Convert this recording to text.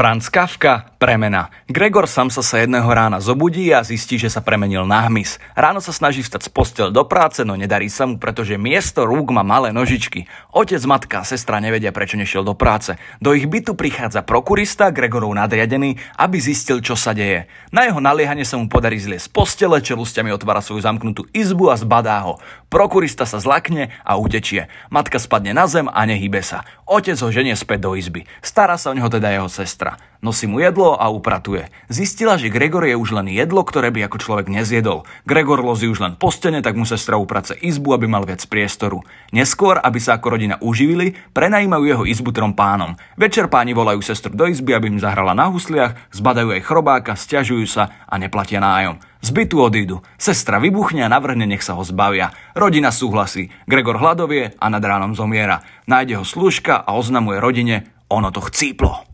Franz Kafka, premena. Gregor Samsa sa jedného rána zobudí a zistí, že sa premenil na hmyz. Ráno sa snaží vstať z postel do práce, no nedarí sa mu, pretože miesto rúk má malé nožičky. Otec, matka a sestra nevedia, prečo nešiel do práce. Do ich bytu prichádza prokurista, Gregorov nadriadený, aby zistil, čo sa deje. Na jeho naliehanie sa mu podarí zliesť z postele, čelusťami otvára svoju zamknutú izbu a zbadá ho. Prokurista sa zlakne a utečie. Matka spadne na zem a nehybe sa. Otec ho ženie späť do izby. Stará sa o neho teda jeho sestra. Nosí mu jedlo a upratuje. Zistila, že Gregor je už len jedlo, ktoré by ako človek nezjedol. Gregor lozí už len po stene, tak mu sestra uprace izbu, aby mal viac priestoru. Neskôr, aby sa ako rodina uživili, prenajímajú jeho izbu trom pánom. Večer páni volajú sestru do izby, aby im zahrala na husliach, zbadajú aj chrobáka, stiažujú sa a neplatia nájom. Z bytu odídu. Sestra vybuchne a navrhne, nech sa ho zbavia. Rodina súhlasí. Gregor hladovie a nad ránom zomiera. Nájde ho slúžka a oznamuje rodine, ono to chcíplo.